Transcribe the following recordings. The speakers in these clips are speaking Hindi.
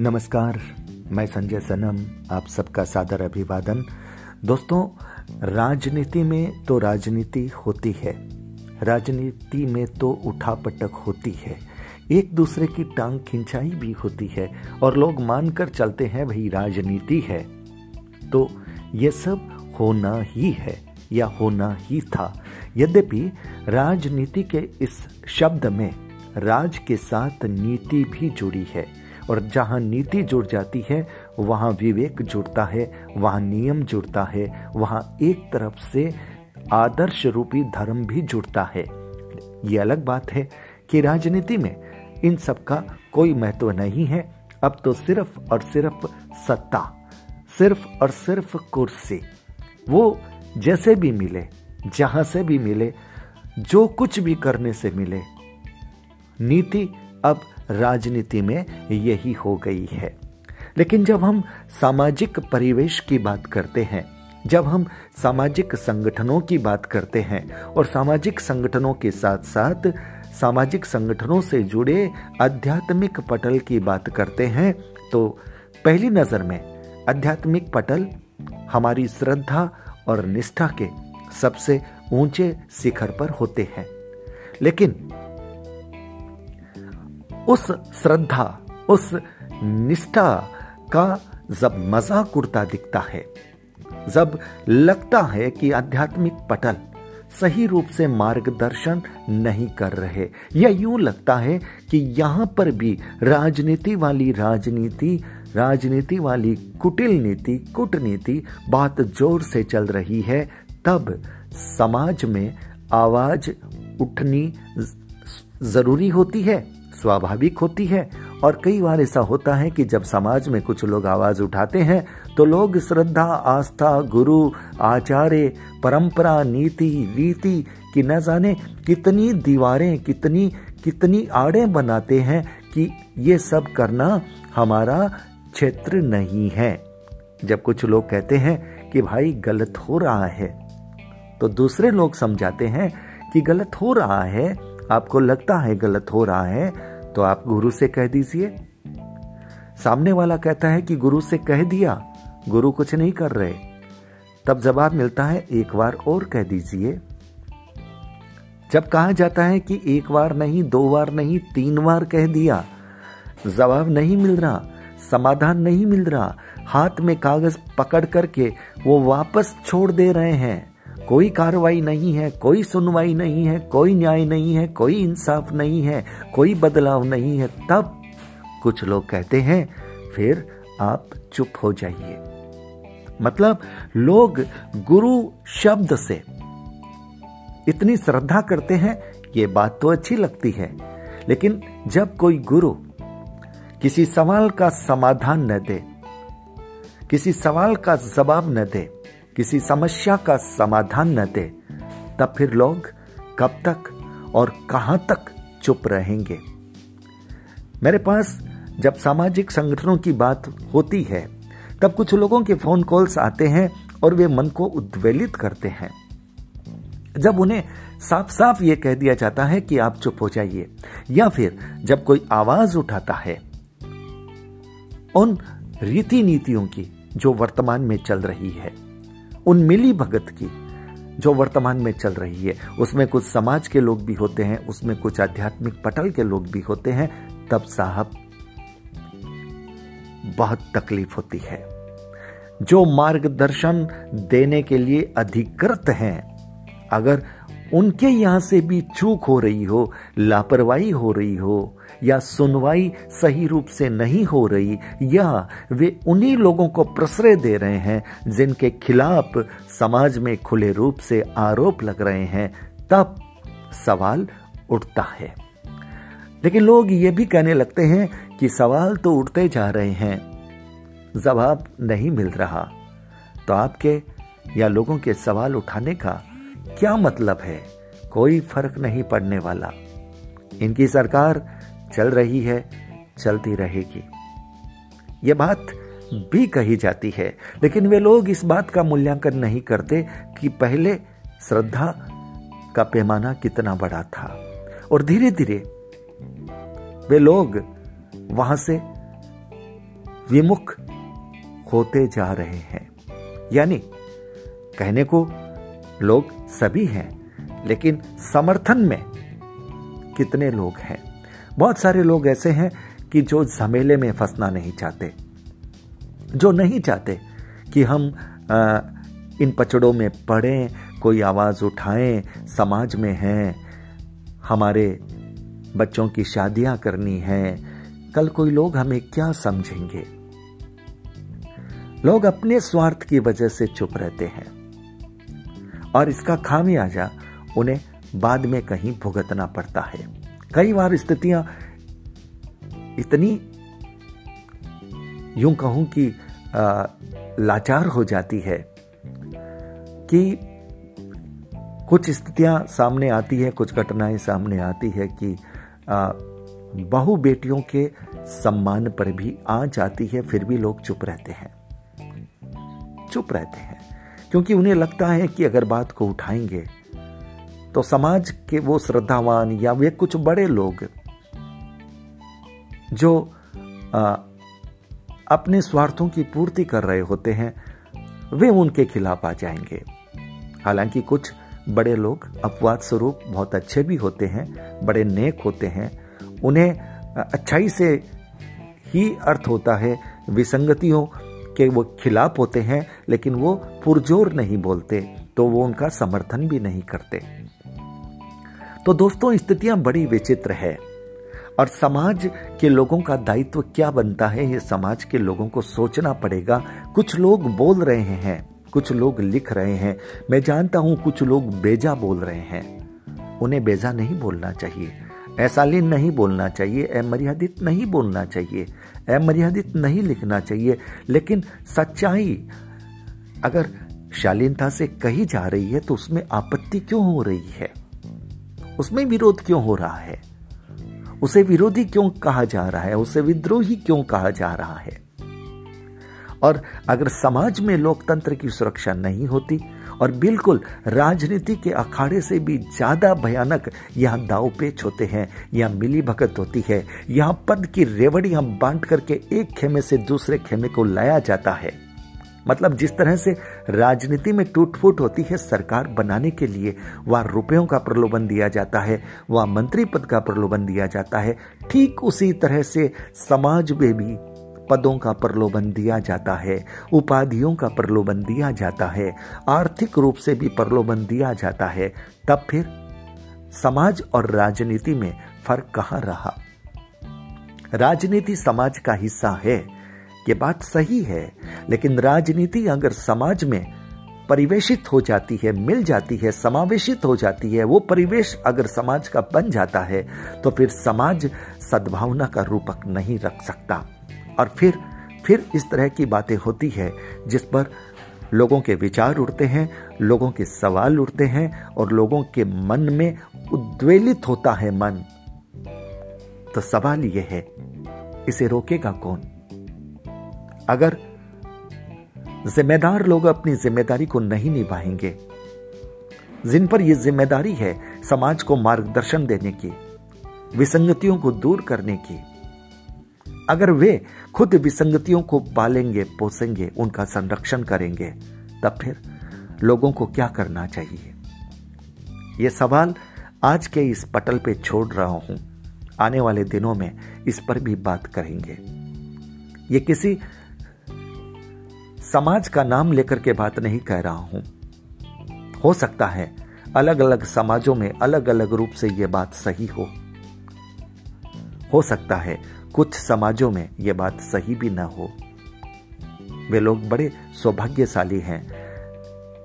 नमस्कार, मैं संजय सनम, आप सबका सादर अभिवादन। दोस्तों, राजनीति में तो राजनीति होती है, राजनीति में तो उठापटक होती है, एक दूसरे की टांग खिंचाई भी होती है, और लोग मानकर चलते हैं, भाई, राजनीति है। तो ये सब होना ही है, या होना ही था। यद्यपि राजनीति के इस शब्द में राज के साथ नीति भी जुड़ी है और जहाँ नीति जुड़ जाती है, वहाँ विवेक जुड़ता है, वहाँ नियम जुड़ता है, वहाँ एक तरफ़ से आदर्श रूपी धर्म भी जुड़ता है। ये अलग बात है कि राजनीति में इन सब का कोई महत्व नहीं है। अब तो सिर्फ़ और सिर्फ़ सत्ता, सिर्फ़ और सिर्फ़ कुर्सी, वो जैसे भी मिले, जहाँ से भी मिले, जो कुछ भी करने से मिले। नीति अब राजनीति में यही हो गई है। लेकिन जब हम सामाजिक परिवेश की बात करते हैं, जब हम सामाजिक संगठनों की बात करते हैं और सामाजिक संगठनों के साथ साथ सामाजिक संगठनों से जुड़े आध्यात्मिक पटल की बात करते हैं तो पहली नज़र में आध्यात्मिक पटल हमारी श्रद्धा और निष्ठा के सबसे ऊँचे शिखर पर होते हैं। लेकिन उस श्रद्धा, उस निष्ठा का जब मज़ाक उड़ता दिखता है, जब लगता है कि आध्यात्मिक पटल सही रूप से मार्गदर्शन नहीं कर रहे, या यूँ लगता है कि यहाँ पर भी राजनीति वाली राजनीति राजनीति वाली कुटिल नीति, कूटनीति बात ज़ोर से चल रही है, तब समाज में आवाज़ उठनी ज़रूरी होती है। स्वाभाविक होती है। और कई बार ऐसा होता है कि जब समाज में कुछ लोग आवाज़ उठाते हैं तो लोग श्रद्धा, आस्था, गुरु, आचार्य, परंपरा, नीति, रीति की न जाने कितनी दीवारें, कितनी कितनी आड़े बनाते हैं कि ये सब करना हमारा क्षेत्र नहीं है। जब कुछ लोग कहते हैं कि भाई गलत हो रहा है तो दूसरे लोग समझाते हैं कि गलत हो रहा है, आपको लगता है गलत हो रहा है तो आप गुरु से कह दीजिए। सामने वाला कहता है कि गुरु से कह दिया, गुरु कुछ नहीं कर रहे। तब जवाब मिलता है, एक बार और कह दीजिए। जब कहा जाता है कि एक बार नहीं, दो बार नहीं, तीन बार कह दिया, जवाब नहीं मिल रहा, समाधान नहीं मिल रहा। हाथ में कागज़ पकड़ करके वो वापस छोड़ दे रहे हैं। कोई कार्रवाई नहीं है, कोई सुनवाई नहीं है, कोई न्याय नहीं है, कोई इंसाफ नहीं है, कोई बदलाव नहीं है, तब कुछ लोग कहते हैं, फिर आप चुप हो जाइए। मतलब लोग गुरु शब्द से इतनी श्रद्धा करते हैं, ये बात तो अच्छी लगती है। लेकिन जब कोई गुरु किसी सवाल का समाधान न दे, किसी सवाल का जवाब न दे किसी समस्या का समाधान न दे, तब फिर लोग कब तक और कहाँ तक चुप रहेंगे? मेरे पास जब सामाजिक संगठनों की बात होती है, तब कुछ लोगों के फ़ोन कॉल्स आते हैं और वे मन को उद्वेलित करते हैं। जब उन्हें साफ़ साफ़ ये कह दिया जाता है कि आप चुप हो जाइए, या फिर जब कोई आवाज़ उठाता है, उन रीति नीतियों की जो वर्तमान में चल रही है। उन मिली भगत की, जो वर्तमान में चल रही है। उसमें कुछ समाज के लोग भी होते हैं, उसमें कुछ आध्यात्मिक पटल के लोग भी होते हैं। तब साहब, बहुत तकलीफ़ होती है। जो मार्गदर्शन देने के लिए अधिकृत हैं, अगर उनके यहाँ से भी चूक हो रही हो, लापरवाही हो रही हो या सुनवाई सही रूप से नहीं हो रही, या वे उन्हीं लोगों को प्रश्रय दे रहे हैं जिनके खिलाफ समाज में खुले रूप से आरोप लग रहे हैं, तब सवाल उठता है। लेकिन लोग ये भी कहने लगते हैं कि सवाल तो उठते जा रहे हैं, जवाब नहीं मिल रहा। तो आपके या लोगों के सवाल उठाने का क्या मतलब है? कोई फ़र्क नहीं पड़ने वाला। इनकी सरकार चल रही है, चलती रहेगी। यह बात भी कही जाती है, लेकिन वे लोग इस बात का मूल्यांकन नहीं करते कि पहले श्रद्धा का पैमाना कितना बड़ा था। और धीरे धीरे वे लोग वहाँ से विमुख होते जा रहे हैं। यानी कहने को लोग सभी हैं, लेकिन समर्थन में कितने लोग हैं? बहुत सारे लोग ऐसे हैं कि जो झमेले में फंसना नहीं चाहते जो नहीं चाहते कि हम आ, इन पचड़ों में पड़ें कोई आवाज़ उठाएँ समाज में हैं हमारे बच्चों की शादियाँ करनी हैं कल कोई लोग हमें क्या समझेंगे? लोग अपने स्वार्थ की वजह से चुप रहते हैं। और इसका खामियाजा उन्हें बाद में कहीं भुगतना पड़ता है। कई बार स्थितियाँ इतनी यूँ कहूँ कि लाचार हो जाती है कि कुछ स्थितियाँ सामने आती है, कुछ घटनाएँ सामने आती है कि बहु बेटियों के सम्मान पर भी आ जाती है, फिर भी लोग चुप रहते हैं। चुप रहते हैं, क्योंकि उन्हें लगता है कि अगर बात को उठाएँगे तो समाज के वो श्रद्धावान या वे कुछ बड़े लोग जो आ, अपने स्वार्थों की पूर्ति कर रहे होते हैं वे उनके खिलाफ आ जाएँगे। हालाँकि कुछ बड़े लोग अपवाद स्वरूप बहुत अच्छे भी होते हैं बड़े नेक होते हैं। उन्हें अच्छाई से ही अर्थ होता है विसंगतियों के वो खिलाफ होते हैं लेकिन वो पुरजोर नहीं बोलते तो वो उनका समर्थन भी नहीं करते। तो दोस्तों, स्थितियाँ बड़ी विचित्र है। और समाज के लोगों का दायित्व क्या बनता है, ये समाज के लोगों को सोचना पड़ेगा। कुछ लोग बोल रहे हैं, कुछ लोग लिख रहे हैं। मैं जानता हूँ, कुछ लोग बेजा बोल रहे हैं। उन्हें बेजा नहीं बोलना चाहिए। ऐसालीन नहीं बोलना चाहिए, अमर्यादित नहीं बोलना चाहिए, अमर्यादित नहीं लिखना चाहिए। लेकिन सच्चाई अगर शालीनता से कही जा रही है तो उसमें आपत्ति क्यों हो रही है? उसमें विरोध क्यों हो रहा है? उसे विरोधी क्यों कहा जा रहा है? उसे विद्रोही क्यों कहा जा रहा है? और अगर समाज में लोकतंत्र की सुरक्षा नहीं होती और बिल्कुल राजनीति के अखाड़े से भी ज़्यादा भयानक यहाँ दाव पेच होते हैं, यहाँ मिली भगत होती है, यहाँ पद की रेवड़ियाँ बांट करके एक खेमे से दूसरे खेमे को लाया जाता है। मतलब जिस तरह से राजनीति में टूट फूट होती है सरकार बनाने के लिए, वह रुपयों का प्रलोभन दिया जाता है, वह मंत्री पद का प्रलोभन दिया जाता है, ठीक उसी तरह से समाज में भी पदों का प्रलोभन दिया जाता है, उपाधियों का प्रलोभन दिया जाता है, आर्थिक रूप से भी प्रलोभन दिया जाता है। तब फिर समाज और राजनीति में फ़र्क कहाँ रहा? राजनीति समाज का हिस्सा है ये बात सही है, लेकिन राजनीति अगर समाज में परिवेशित हो जाती है, मिल जाती है, समावेशित हो जाती है, वो परिवेश अगर समाज का बन जाता है तो फिर समाज सद्भावना का रूपक नहीं रख सकता। और फिर फिर इस तरह की बातें होती है, जिस पर लोगों के विचार उठते हैं, लोगों के सवाल उठते हैं, और लोगों के मन में उद्वेलित होता है मन। तो सवाल यह है, इसे रोकेगा कौन? अगर जिम्मेदार लोग अपनी ज़िम्मेदारी को नहीं निभाएँगे, जिन पर यह ज़िम्मेदारी है समाज को मार्गदर्शन देने की, विसंगतियों को दूर करने की, अगर वे खुद विसंगतियों को पालेंगे, पोसेंगे, उनका संरक्षण करेंगे, तब फिर लोगों को क्या करना चाहिए? यह सवाल आज के इस पटल पे छोड़ रहा हूँ। आने वाले दिनों में इस पर भी बात करेंगे। ये किसी समाज का नाम लेकर के बात नहीं कह रहा हूँ। हो सकता है अलग अलग समाजों में अलग अलग रूप से यह बात सही हो। हो सकता है कुछ समाजों में यह बात सही भी ना हो। वे लोग बड़े सौभाग्यशाली हैं,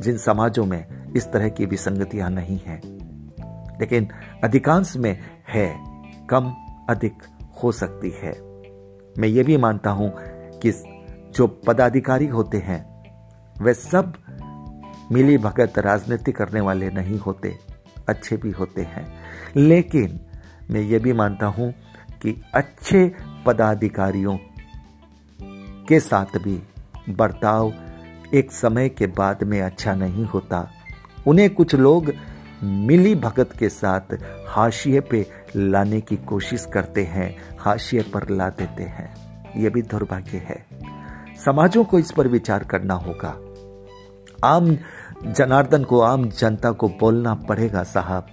जिन समाजों में इस तरह की विसंगतियाँ नहीं हैं। लेकिन अधिकांश में है, कम, अधिक हो सकती है। मैं ये भी मानता हूँ कि जो पदाधिकारी होते हैं, वे सब मिली भगत राजनीति करने वाले नहीं होते, अच्छे भी होते हैं। लेकिन मैं ये भी मानता हूँ कि अच्छे पदाधिकारियों के साथ भी बर्ताव एक समय के बाद में अच्छा नहीं होता। उन्हें कुछ लोग मिली भगत के साथ हाशिए पे लाने की कोशिश करते हैं, हाशिए पर ला देते हैं। यह भी दुर्भाग्य है। समाजों को इस पर विचार करना होगा। आम जनार्दन को, आम जनता को बोलना पड़ेगा, साहब।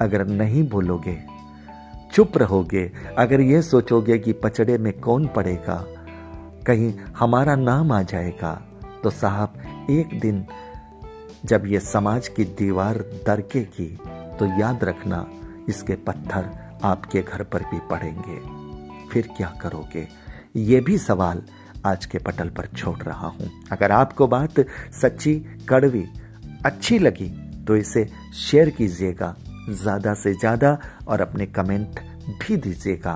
अगर नहीं बोलोगे, चुप रहोगे। अगर यह सोचोगे कि पचड़े में कौन पड़ेगा, कहीं हमारा नाम आ जाएगा तो साहब, एक दिन जब ये समाज की दीवार दरकेगी तो याद रखना, इसके पत्थर आपके घर पर भी पड़ेंगे। फिर क्या करोगे? ये भी सवाल आज के पटल पर छोड़ रहा हूँ। अगर आपको बात सच्ची, कड़वी, अच्छी लगी तो इसे शेयर कीजिएगा। ज़्यादा से ज़्यादा और अपने कमेंट भी दीजिएगा।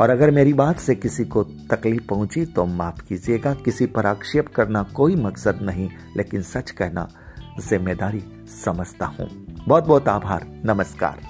और अगर मेरी बात से किसी को तकलीफ़ पहुँची तो माफ़ कीजिएगा। किसी पर आक्षेप करना कोई मकसद नहीं, लेकिन सच कहना ज़िम्मेदारी समझता हूँ। बहुत बहुत आभार। नमस्कार।